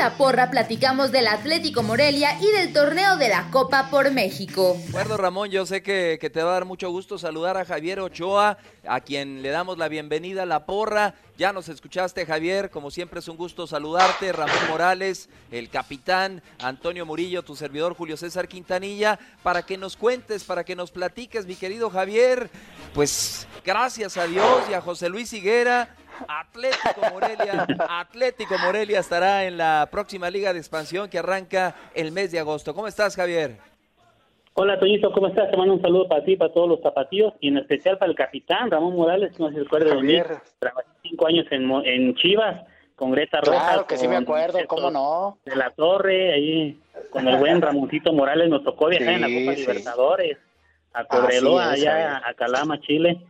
La porra platicamos del Atlético Morelia y del torneo de la Copa por México. Acuerdo, Ramón, yo sé que, que te va a dar mucho gusto saludar a Javier Ochoa, a quien le damos la bienvenida a la porra. Ya nos escuchaste, Javier, como siempre es un gusto saludarte. Ramón Morales, el capitán, Antonio Murillo, tu servidor Julio César Quintanilla, para que nos cuentes, para que nos platiques, mi querido Javier. Pues gracias a Dios y a José Luis Higuera. Atlético Morelia, Atlético Morelia estará en la próxima liga de expansión que arranca el mes de agosto. ¿Cómo estás, Javier? Hola, Toñito, ¿cómo estás? Te mando un saludo para ti, para todos los zapatillos y en especial para el capitán Ramón Morales, no sé si recuerda de mí. Trabajé cinco años en, Mo- en Chivas con Greta Rojas. Claro que sí me acuerdo, ¿cómo no? De la Torre, ahí con el buen Ramoncito Morales nos tocó viajar en la Copa sí. Libertadores a es, allá a Calama, Chile.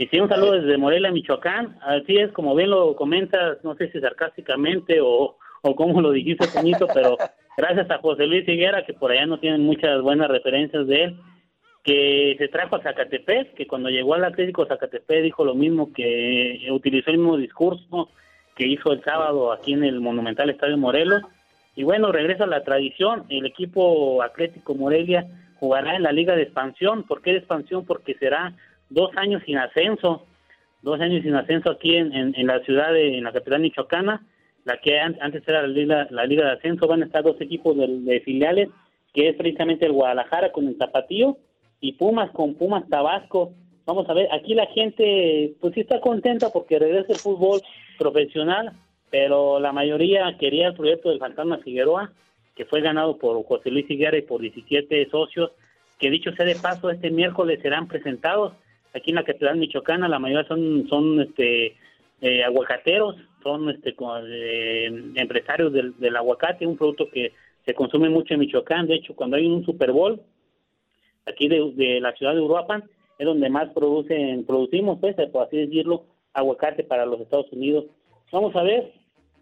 Y sí, un saludo desde Morelia, Michoacán. Así es, como bien lo comentas, no sé si sarcásticamente o, o cómo lo dijiste, Toñito, pero gracias a José Luis Higuera, que por allá no tienen muchas buenas referencias de él, que se trajo a Zacatepec, que cuando llegó al Atlético Zacatepec dijo lo mismo, que utilizó el mismo discurso que hizo el sábado aquí en el Monumental Estadio Morelos. Y bueno, regresa la tradición, el equipo Atlético Morelia jugará en la Liga de Expansión. ¿Por qué de expansión? Porque será dos años sin ascenso, dos años sin ascenso aquí en, en- la ciudad, de, en la capital michoacana, la que an- antes era la Liga, la Liga de Ascenso, van a estar dos equipos de, filiales, que es precisamente el Guadalajara con el Tapatío y Pumas con Pumas Tabasco. Vamos a ver, aquí la gente pues sí está contenta porque regresa el fútbol profesional, pero la mayoría quería el proyecto del Fantasma Figueroa, que fue ganado por José Luis Higuera y por 17 socios, que dicho sea de paso, este miércoles serán presentados aquí en la Catedral Michoacana, la mayoría son, son este, eh, aguacateros, son este, co- eh, empresarios del, aguacate, un producto que se consume mucho en Michoacán, de hecho cuando hay un Super Bowl, aquí de, de la ciudad de Uruapan, es donde más producen, producimos, pues, por así decirlo, aguacate para los Estados Unidos. Vamos a ver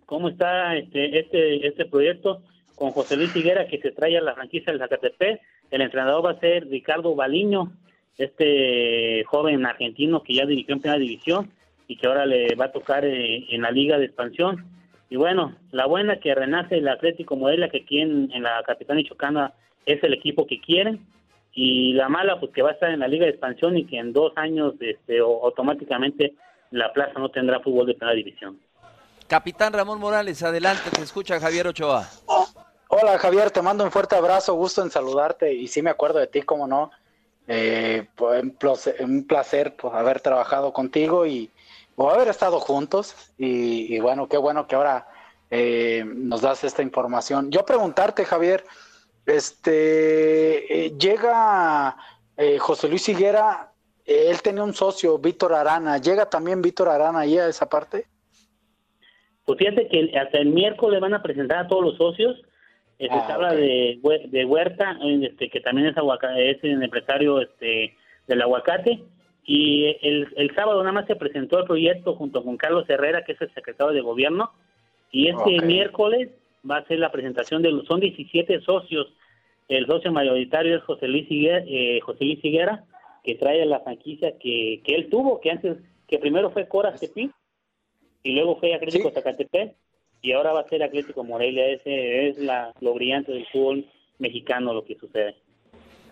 cómo está este, este, este proyecto con José Luis Higuera, que se trae a la franquicia del Zacatepec. El entrenador va a ser Ricardo Baliño, este joven argentino que ya dirigió en primera división y que ahora le va a tocar eh, en la liga de expansión. Y bueno, la buena que renace el Atlético Morelia, que aquí en, en la capital michoacana es el equipo que quieren, y la mala pues que va a estar en la liga de expansión y que en dos años este, o- automáticamente la plaza no tendrá fútbol de primera división. Capitán Ramón Morales, adelante, te escucha Javier Ochoa. Hola Javier, te mando un fuerte abrazo, gusto en saludarte y sí me acuerdo de ti, cómo no. Eh, pues, un placer, pues, haber trabajado contigo y o haber estado juntos. Y, bueno, qué bueno que ahora eh, nos das esta información. Yo preguntarte, Javier, este llega José Luis Higuera, él tenía un socio, Víctor Arana. ¿Llega también Víctor Arana ahí a esa parte? Pues fíjate que hasta el miércoles van a presentar a todos los socios. Se ah, habla de, de Huerta, este, que también es, es el empresario este, del aguacate. Y el, el sábado nada más se presentó el proyecto junto con Carlos Herrera, que es el secretario de gobierno. Y este miércoles va a ser la presentación de los, son 17 socios. El socio mayoritario es José Luis Higuera, eh, José Luis Higuera que trae la franquicia que, que él tuvo, que antes, que primero fue Cora Tepic y luego fue Atlético Zacatepec y ahora va a ser Atlético Morelia. Ese es la, lo brillante del fútbol mexicano lo que sucede.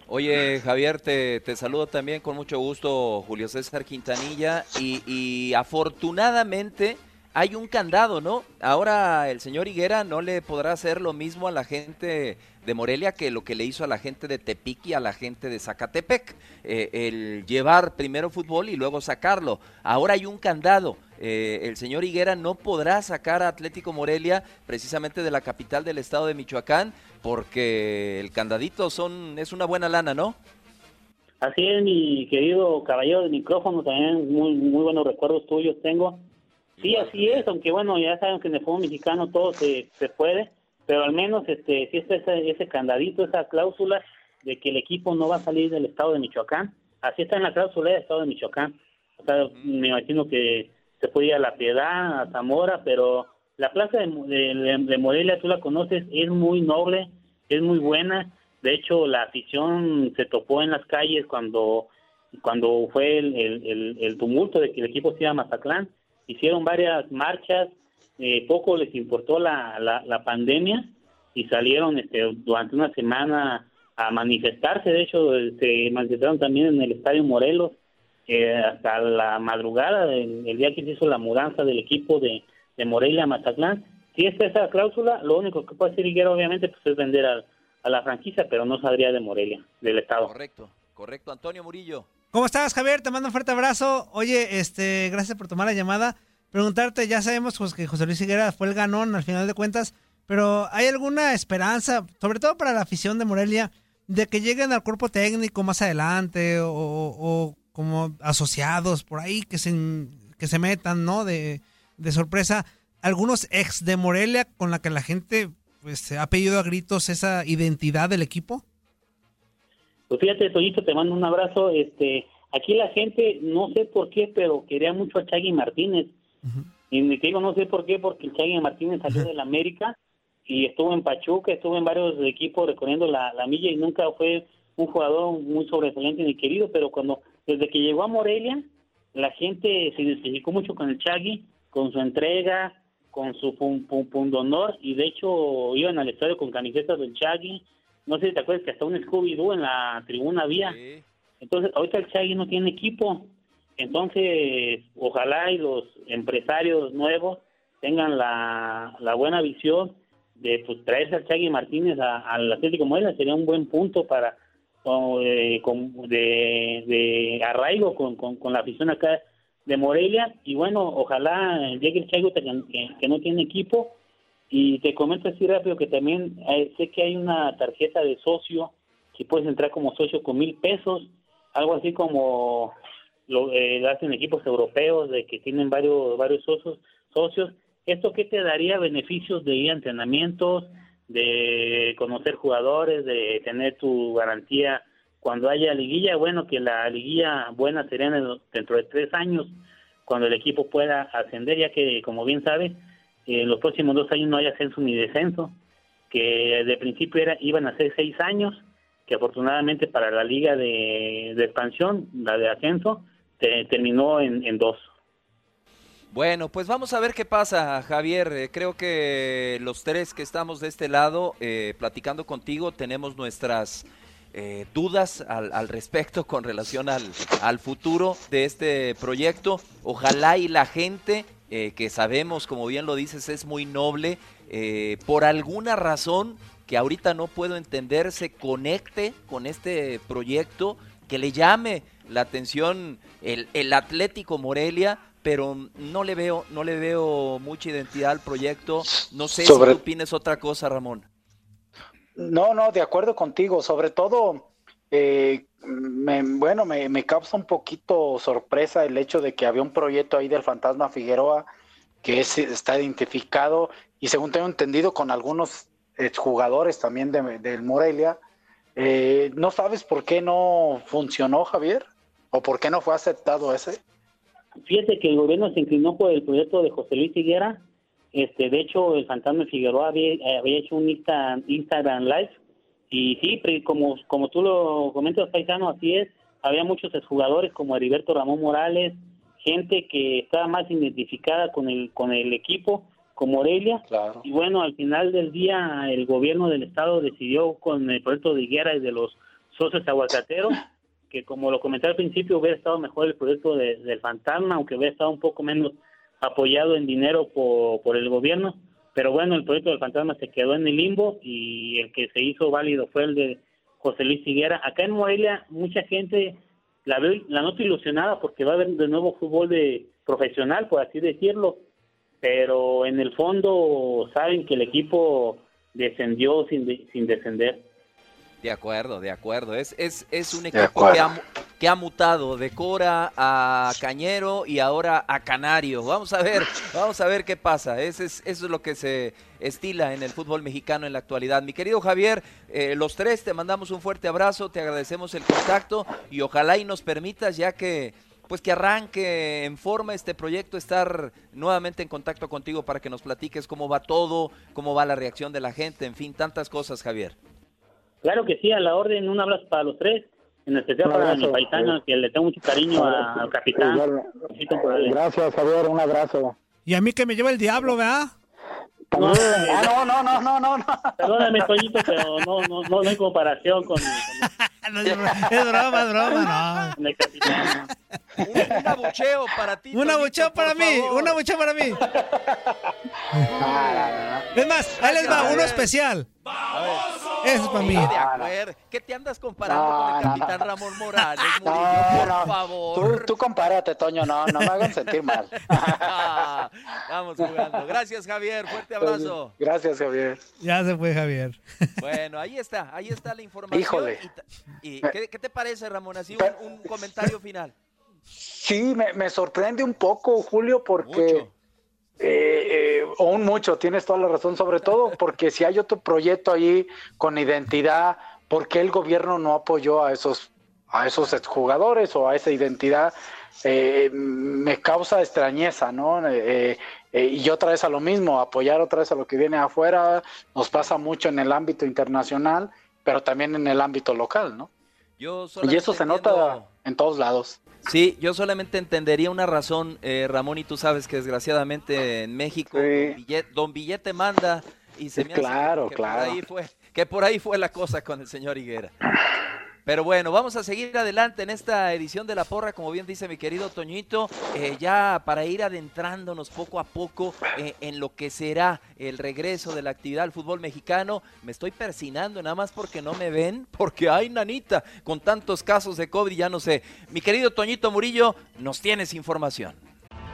Oye, Javier, te, saludo también con mucho gusto, Julio César Quintanilla, y, afortunadamente hay un candado, ¿no? Ahora el señor Higuera no le podrá hacer lo mismo a la gente de Morelia que lo que le hizo a la gente de Tepic a la gente de Zacatepec, eh, el llevar primero fútbol y luego sacarlo. Ahora hay un candado. Eh, el señor Higuera no podrá sacar a Atlético Morelia precisamente de la capital del estado de Michoacán porque el candadito son es una buena lana, ¿no? Así es, mi querido caballero de micrófono, también muy, muy buenos recuerdos tuyos tengo. Sí, así es, aunque bueno, ya saben que en el fútbol mexicano todo se, se puede, pero al menos este si está ese, ese candadito, esa cláusula de que el equipo no va a salir del estado de Michoacán. Así está en la cláusula del estado de Michoacán. O sea, me imagino que se puede a La Piedad, a Zamora, pero la plaza de, Morelia, tú la conoces, es muy noble, es muy buena. De hecho, la afición se topó en las calles cuando cuando fue el, tumulto de que el equipo se iba a Mazatlán. Hicieron varias marchas, eh, poco les importó la, la, pandemia y salieron este, durante una semana a manifestarse. De hecho, se manifestaron también en el Estadio Morelos eh, hasta la madrugada, el, día que se hizo la mudanza del equipo de, de Morelia a Mazatlán. Si está esa cláusula, lo único que puede hacer Higuera, obviamente, pues es vender a, a la franquicia, pero no saldría de Morelia, del Estado. Correcto, correcto. Antonio Murillo. ¿Cómo estás, Javier? Te mando un fuerte abrazo. Oye, este, gracias por tomar la llamada preguntarte, ya sabemos pues, que José Luis Higuera fue el ganón al final de cuentas, pero ¿hay alguna esperanza, sobre todo para la afición de Morelia, de que lleguen al cuerpo técnico más adelante o, como asociados por ahí que se, que se metan, ¿no? De, sorpresa, algunos ex de Morelia con la que la gente pues ha pedido a gritos esa identidad del equipo? Pues fíjate, Toyito, te mando un abrazo. Este, aquí la gente, no sé por qué, pero quería mucho a Chagui Martínez. Y me digo, no sé por qué, porque Chagui Martínez salió del América y estuvo en Pachuca, estuvo en varios equipos recorriendo la, milla y nunca fue un jugador muy sobresaliente ni querido, pero cuando desde que llegó a Morelia, la gente se identificó mucho con el Chagui, con su entrega, con su pundonor y de hecho iban al estadio con camisetas del Chagui. No sé si te acuerdas que hasta un Scooby-Doo en la tribuna había. Entonces, ahorita el Chagui no tiene equipo entonces, ojalá y los empresarios nuevos tengan la, buena visión de pues, traerse al Chagui Martínez al Atlético Morelia, sería un buen punto para eh, de, de, arraigo con, con, la afición acá de Morelia. Y bueno, ojalá llegue el que, que, no tiene equipo. Y te comento así rápido que también eh, sé que hay una tarjeta de socio que puedes entrar como socio con mil pesos, algo así como lo eh, hacen equipos europeos de que tienen varios varios socios socios. Esto qué te daría beneficios de entrenamientos de conocer jugadores de tener tu garantía cuando haya liguilla bueno que la liguilla buena sería dentro de tres años cuando el equipo pueda ascender ya que como bien sabes en los próximos dos años no hay ascenso ni descenso que de principio era iban a ser seis años que afortunadamente para la liga de expansión la de ascenso terminó en, dos. Bueno, pues vamos a ver qué pasa, Javier. Eh, creo que los tres que estamos de este lado eh, platicando contigo tenemos nuestras eh, dudas al, respecto con relación al, al, futuro de este proyecto. Ojalá y la gente, que sabemos, como bien lo dices, es muy noble, por alguna razón que ahorita no puedo entender, se conecte con este proyecto que le llame la atención el, el Atlético Morelia, pero no le veo, no le veo mucha identidad al proyecto. No sé Sobre- si tú opines otra cosa, Ramón. No, no, de acuerdo contigo. Sobre todo, eh, me- bueno, me, me causa un poquito sorpresa el hecho de que había un proyecto ahí del Fantasma Figueroa que es- está identificado y según tengo entendido con algunos jugadores también de, del Morelia. Eh, ¿No sabes por qué no funcionó, Javier? ¿O por qué no fue aceptado ese? Fíjate que el gobierno se inclinó por el proyecto de José Luis Higuera. Este, de hecho, el fantasma Figueroa había, había hecho un Insta- Instagram Live. Y sí, como, como tú lo comentas, Paisano, así es. Había muchos jugadores como Heriberto Ramón Morales, gente que estaba más identificada con el, con el equipo, como Morelia. Claro. Y bueno, al final del día, el gobierno del estado decidió con el proyecto de Higuera y de los socios aguacateros que como lo comenté al principio hubiera estado mejor el proyecto de- del fantasma, aunque hubiera estado un poco menos apoyado en dinero por, por el gobierno, pero bueno, el proyecto del fantasma se quedó en el limbo y el que se hizo válido fue el de José Luis Higuera. Acá en Morelia mucha gente la ve, la nota ilusionada porque va a haber de nuevo fútbol de profesional, por así decirlo, pero en el fondo saben que el equipo descendió sin, de- sin descender. De acuerdo, de acuerdo. Es, es, es un equipo que ha, que ha mutado de Cora a Cañero y ahora a Canario. Vamos a ver, vamos a ver qué pasa. Ese es, eso es lo que se estila en el fútbol mexicano en la actualidad. Mi querido Javier, eh, los tres te mandamos un fuerte abrazo, te agradecemos el contacto y ojalá y nos permitas ya que pues que arranque en forma este proyecto, estar nuevamente en contacto contigo para que nos platiques cómo va todo, cómo va la reacción de la gente, en fin, tantas cosas, Javier. Claro que sí, a la orden, un abrazo para los tres, en especial para mi paisano, que le tengo mucho cariño a- al capitán. Morales. Gracias, Javier, un abrazo. Y a mí que me lleva el diablo, ¿verdad? No, Ah, no, no, no, no, no, no. Perdóname, Toñito, pero no, no, no, no hay comparación con, No, es broma, es broma, es broma, con el capitán. Un, un abucheo para ti. no. Un abucheo para mí, un abucheo para mí. Es más, ahí les va, uno especial. Ese es para mí. De acuerdo. ¿Qué te andas comparando No, con el no, capitán Ramón Morales, No, Murillo? Por no. favor. Tú, tú compárate, Toño, no, no me hagan sentir mal. Ah, Vamos jugando. Gracias, Javier. Fuerte abrazo. Gracias, Javier. Ya se fue Javier. Bueno, ahí está, ahí está la información. Híjole. Y ta- Y, ¿qué, qué te parece, Ramón? Así un, un comentario final. Sí, me, me sorprende un poco, Julio, porque... Mucho. Eh, eh, mucho, tienes toda la razón, sobre todo porque si hay otro proyecto ahí con identidad, ¿por qué el gobierno no apoyó a esos, a esos jugadores o a esa identidad? Eh, me causa extrañeza, ¿no? Eh, y otra vez a lo mismo, apoyar otra vez a lo que viene afuera, nos pasa mucho en el ámbito internacional, pero también en el ámbito local, ¿no? Yo Y eso se nota en todos lados. Sí, yo solamente entendería una razón, eh, Ramón, y tú sabes que desgraciadamente en México Sí. don, Billete, don Billete manda y se me hace Claro, que, claro. Por ahí fue, que por ahí fue la cosa con el señor Higuera. Pero bueno, vamos a seguir adelante en esta edición de La Porra, como bien dice mi querido Toñito, eh, ya para ir adentrándonos poco a poco eh, en lo que será el regreso de la actividad al fútbol mexicano. Me estoy persinando nada más porque no me ven, porque hay nanita, con tantos casos de COVID, ya no sé. Mi querido Toñito Murillo, nos tienes información.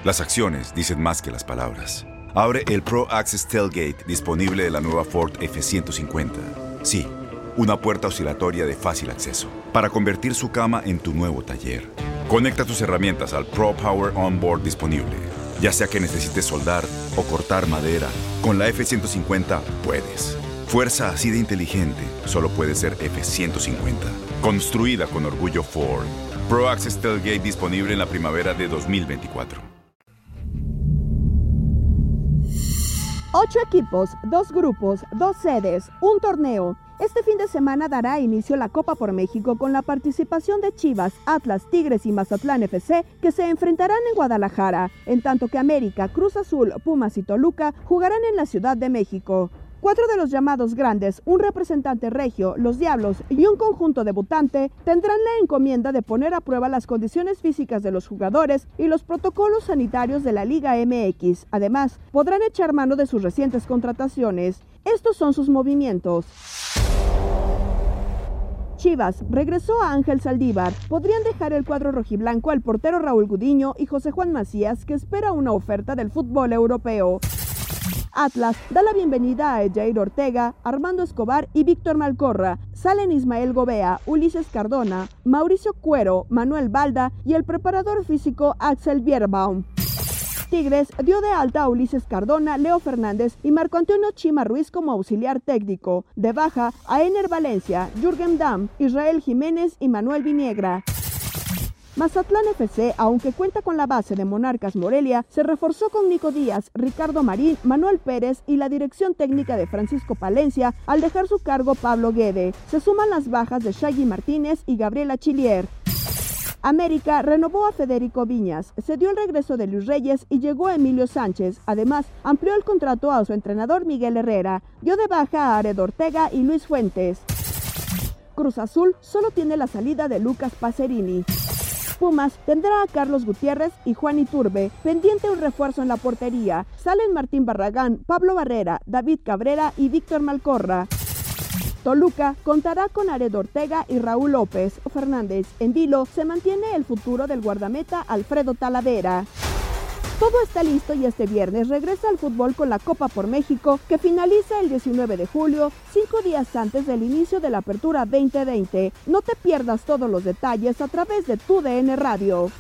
Las acciones dicen más que las palabras. Abre el Pro Access Tailgate disponible de la nueva Ford F-150. Sí, una puerta oscilatoria de fácil acceso para convertir su cama en tu nuevo taller. Conecta tus herramientas al Pro Power Onboard disponible. Ya sea que necesites soldar o cortar madera, con la F-150 puedes. Fuerza así de inteligente solo puede ser F-150. Construida con orgullo Ford. Pro Access Tailgate disponible en la primavera de 2024. Ocho equipos, dos grupos, dos sedes, un torneo. Este fin de semana dará inicio la Copa por México con la participación de Chivas, Atlas, Tigres y Mazatlán FC que se enfrentarán en Guadalajara, en tanto que América, Cruz Azul, Pumas y Toluca jugarán en la Ciudad de México. Cuatro de los llamados grandes, un representante regio, los Diablos y un conjunto debutante tendrán la encomienda de poner a prueba las condiciones físicas de los jugadores y los protocolos sanitarios de la Liga MX. Además, podrán echar mano de sus recientes contrataciones. Estos son sus movimientos. Chivas regresó a Ángel Saldívar. Podrían dejar el cuadro rojiblanco al portero Raúl Gudiño y José Juan Macías, que espera una oferta del fútbol europeo. Atlas da la bienvenida a Jair Ortega, Armando Escobar y Víctor Malcorra. Salen Ismael Gobea, Ulises Cardona, Mauricio Cuero, Manuel Balda y el preparador físico Axel Bierbaum. Tigres dio de alta a Ulises Cardona, Leo Fernández y Marco Antonio Chima Ruiz como auxiliar técnico. De baja a Ener Valencia, Jürgen Damm, Israel Jiménez y Manuel Viniegra. Mazatlán FC, aunque cuenta con la base de Monarcas Morelia, se reforzó con Nico Díaz, Ricardo Marín, Manuel Pérez y la dirección técnica de Francisco Palencia al dejar su cargo Pablo Guede. Se suman las bajas de Shaggy Martínez y Gabriela Chilier. América renovó a Federico Viñas, se dio el regreso de Luis Reyes y llegó Emilio Sánchez. Además, amplió el contrato a su entrenador Miguel Herrera, dio de baja a Ared Ortega y Luis Fuentes. Cruz Azul solo tiene la salida de Lucas Pacerini. Pumas tendrá a Carlos Gutiérrez y Juan Iturbe, pendiente un refuerzo en la portería. Salen Martín Barragán, Pablo Barrera, David Cabrera y Víctor Malcorra. Toluca contará con Ared Ortega y Raúl López Fernández. En vilo se mantiene el futuro del guardameta Alfredo Talavera. Todo está listo y este viernes regresa al fútbol con la Copa por México que finaliza el 19 de julio, cinco días antes del inicio de la Apertura 2020. No te pierdas todos los detalles a través de tu DN Radio.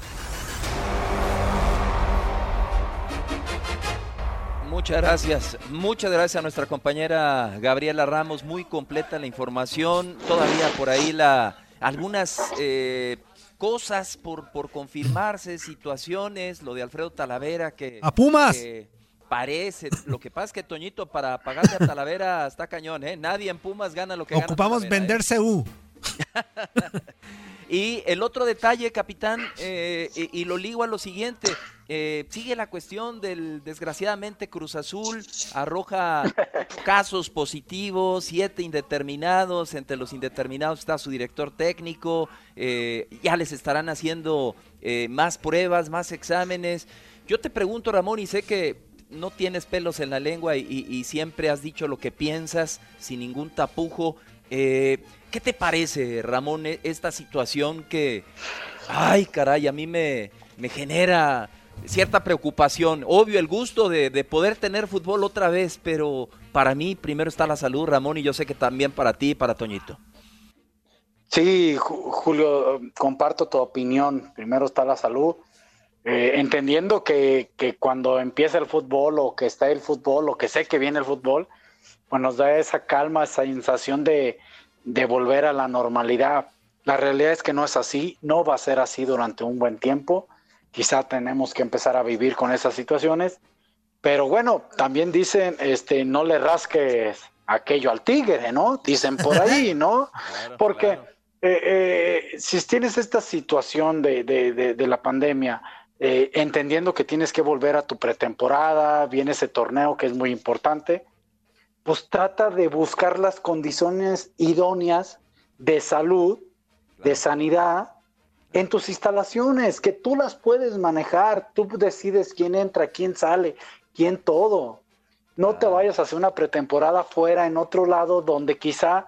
Muchas gracias, muchas gracias a nuestra compañera Gabriela Ramos, muy completa la información, todavía por ahí la algunas eh, cosas por, por confirmarse, situaciones, lo de Alfredo Talavera que... ¡A Pumas! que parece, lo que pasa es que Toñito para pagarle a Talavera está cañón, ¿eh? Nadie en Pumas gana lo que gana Ocupamos Talavera, ¿eh? vender CU. Y el otro detalle, capitán, eh, y, y lo ligo a lo siguiente, eh, sigue la cuestión del, desgraciadamente, Cruz Azul arroja casos positivos, siete indeterminados, entre los indeterminados está su director técnico, eh, ya les estarán haciendo eh, más pruebas, más exámenes. Yo te pregunto, Ramón, y sé que no tienes pelos en la lengua y, y- siempre has dicho lo que piensas sin ningún tapujo. Eh, ¿Qué te parece, Ramón, e- esta situación que, ay, caray, a mí me, me genera cierta preocupación? Obvio, el gusto de, de poder tener fútbol otra vez, pero para mí primero está la salud, Ramón, y yo sé que también para ti y para Toñito. Sí, Ju- Julio, comparto tu opinión. Primero está la salud. Eh, entendiendo que, que cuando empieza el fútbol o que está el fútbol o que sé que viene el fútbol, pues nos da esa calma, esa sensación de, de volver a la normalidad. La realidad es que no es así, no va a ser así durante un buen tiempo. Quizá tenemos que empezar a vivir con esas situaciones. Pero bueno, también dicen, este, no le rasques aquello al tigre, ¿no? Dicen por ahí, ¿no? Porque eh, eh, si tienes esta situación de, de- de- de la pandemia, eh, entendiendo que tienes que volver a tu pretemporada, viene ese torneo que es muy importante, pues trata de buscar las condiciones idóneas de salud, de sanidad en tus instalaciones, que tú las puedes manejar, tú decides quién entra, quién sale, quién todo. No te vayas a hacer una pretemporada fuera en otro lado donde quizá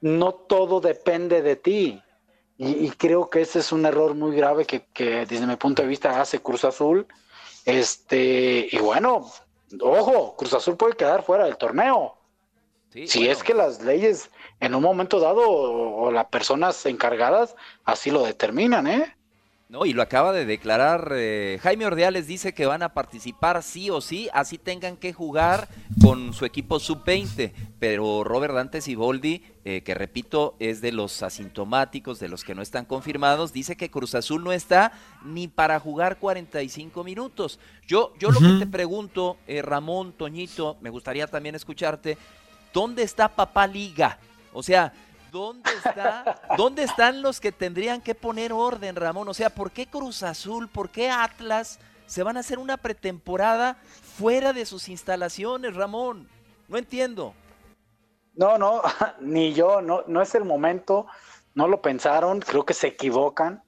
no todo depende de ti. Y, y creo que ese es un error muy grave que, que desde mi punto de vista hace Cruz Azul. Este, y bueno, ojo, Cruz Azul puede quedar fuera del torneo. si es que las leyes en un momento dado o, o las personas encargadas así lo determinan, ¿eh? No, y lo acaba de declarar eh, Jaime Ordeales, dice que van a participar sí o sí, así tengan que jugar con su equipo sub-20, pero Robert Dante Siboldi, eh, que repito, es de los asintomáticos, de los que no están confirmados, dice que Cruz Azul no está ni para jugar 45 minutos. Yo, yo lo que te pregunto, eh, Ramón, Toñito, me gustaría también escucharte, ¿dónde está Papá Liga? O sea, ¿Dónde está? ¿Dónde están los que tendrían que poner orden, Ramón? O sea, ¿por qué Cruz Azul, por qué Atlas se van a hacer una pretemporada fuera de sus instalaciones, Ramón? No entiendo. No, no, ni yo, no, no es el momento, no lo pensaron, creo que se equivocan.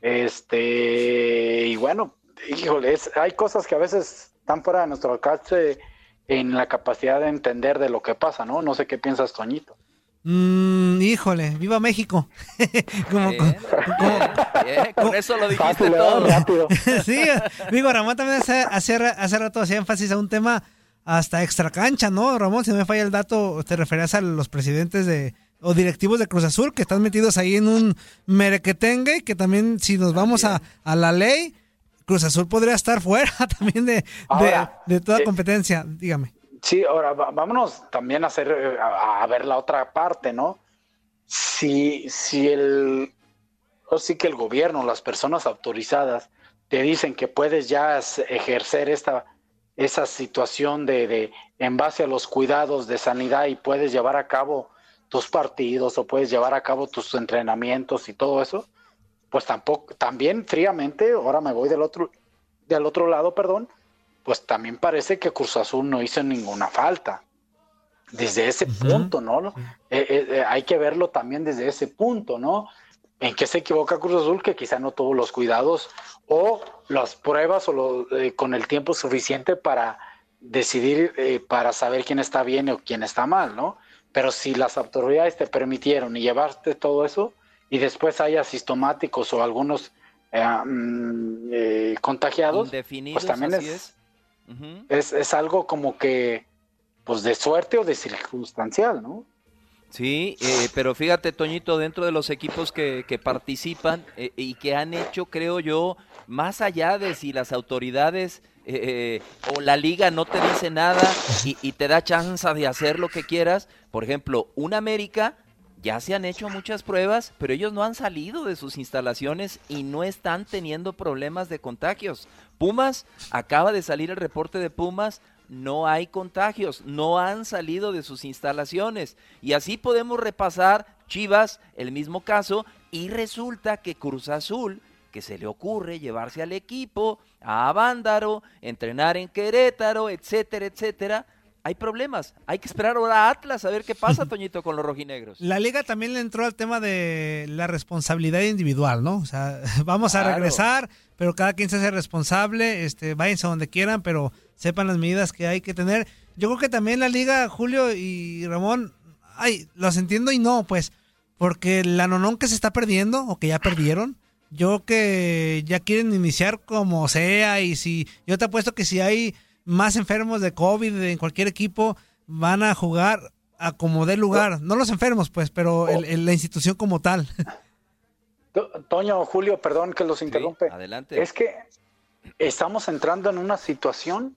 Este, y bueno, híjole, hay cosas que a veces están fuera de nuestro alcance en la capacidad de entender de lo que pasa, ¿no? No sé qué piensas, Toñito. Mm, híjole, viva México. como, Bien, bien, con eso lo dijiste Fácil, todo. Rápido. sí, digo, Ramón también hace, hace, hace rato hacía énfasis a un tema hasta extra cancha, ¿no? Ramón, si no me falla el dato, te referías a los presidentes de o directivos de Cruz Azul que están metidos ahí en un merequetengue que también si nos vamos a, a la ley, Cruz Azul podría estar fuera también de, de toda eh, competencia, dígame. Sí, ahora vámonos también a hacer eh, a, ver la otra parte, ¿no? Si, si el o que el gobierno, las personas autorizadas, te dicen que puedes ya ejercer esta esa situación de, de en base a los cuidados de sanidad y puedes llevar a cabo tus partidos o puedes llevar a cabo tus entrenamientos y todo eso, pues tampoco, también fríamente, ahora me voy del otro, del otro lado, perdón, pues también parece que Cruz Azul no hizo ninguna falta. Desde ese punto, ¿no? Eh, eh, eh, hay que verlo también desde ese punto, ¿no? ¿En qué se equivoca Cruz Azul? Que quizá no tuvo los cuidados o las pruebas o lo- eh, con el tiempo suficiente para decidir, eh, para saber quién está bien o quién está mal, ¿no? Pero si las autoridades te permitieron y llevarte todo eso y después hay asintomáticos o algunos eh, mm, eh, contagiados, pues también es, es. Es, es algo como que, pues de suerte o de circunstancial, ¿no? Sí, eh, pero fíjate, Toñito, dentro de los equipos que, que participan eh, y que han hecho, creo yo, más allá de si las autoridades eh, o la liga no te dice nada y, y te da chance de hacer lo que quieras, por ejemplo, un América, ya se han hecho muchas pruebas, pero ellos no han salido de sus instalaciones y no están teniendo problemas de contagios. Pumas, acaba de salir el reporte de Pumas, no hay contagios, no han salido de sus instalaciones. Y así podemos repasar Chivas, el mismo caso, y resulta que Cruz Azul, que se le ocurre llevarse al equipo, a Avándaro, entrenar en Querétaro, etcétera, etcétera, hay problemas. Hay que esperar ahora a Atlas a ver qué pasa, Toñito, con los rojinegros. La liga también le entró al tema de la responsabilidad individual, ¿no? O sea, vamos a regresar, pero cada quien se hace responsable, este, váyanse donde quieran, pero sepan las medidas que hay que tener. Yo creo que también la liga, Julio y Ramón, ay, los entiendo y no, pues, porque la nonón que se está perdiendo, o que ya perdieron, yo creo que ya quieren iniciar como sea, y si, yo te apuesto que si hay más enfermos de COVID en cualquier equipo, van a jugar a como dé lugar. No los enfermos, pues, pero el- el- la institución como tal. To- Toño, Julio, perdón que los interrumpe. adelante. Es que estamos entrando en una situación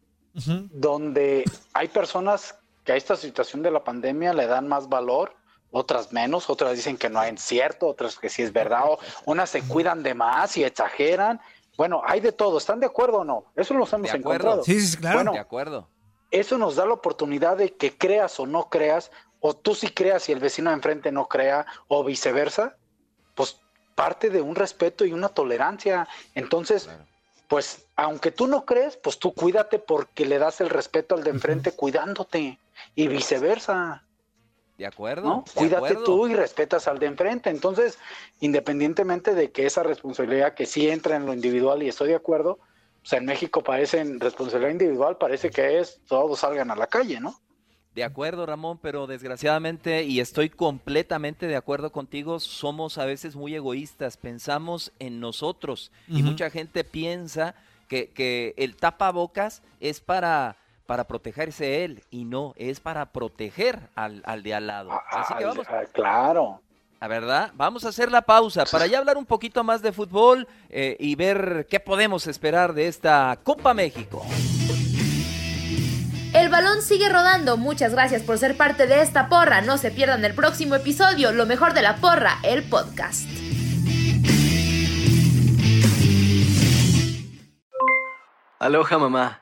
donde hay personas que a esta situación de la pandemia le dan más valor, otras menos, otras dicen que no es cierto, otras que sí es verdad, o unas se cuidan de más y exageran. Bueno, hay de todo, ¿están de acuerdo o no? Eso los hemos De encontrado. Sí, sí, claro. Bueno, de acuerdo. eso nos da la oportunidad de que creas o no creas, o tú sí creas y el vecino de enfrente no crea, o viceversa, pues parte de un respeto y una tolerancia. Entonces, pues aunque tú no crees, pues tú cuídate porque le das el respeto al de enfrente cuidándote y viceversa. De acuerdo. ¿no? de Cuídate acuerdo. tú y respetas al de enfrente. Entonces, independientemente de que esa responsabilidad que sí entra en lo individual y estoy de acuerdo, o sea, en México parece en responsabilidad individual, parece que es todos salgan a la calle, ¿no? De acuerdo, Ramón, pero desgraciadamente, y estoy completamente de acuerdo contigo, somos a veces muy egoístas, pensamos en nosotros y mucha gente piensa que, que el tapabocas es para, para protegerse él y no, es para proteger al, al de al lado. Así que vamos, ah, claro. la verdad, vamos a hacer la pausa para ya hablar un poquito más de fútbol eh, y ver qué podemos esperar de esta Copa México. El balón sigue rodando. Muchas gracias por ser parte de esta porra. No se pierdan el próximo episodio, Lo mejor de la porra, el podcast. Aloha mamá,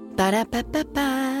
Ba-da-ba-ba-ba.